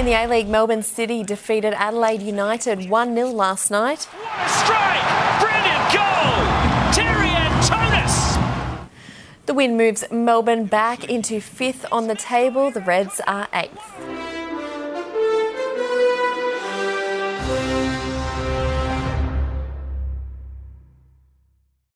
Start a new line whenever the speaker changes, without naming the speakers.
In the A League, Melbourne City defeated Adelaide United 1 0 last night.
What a strike! Brilliant goal! Terry Antonis!
The win moves Melbourne back into fifth on the table. The Reds are eighth.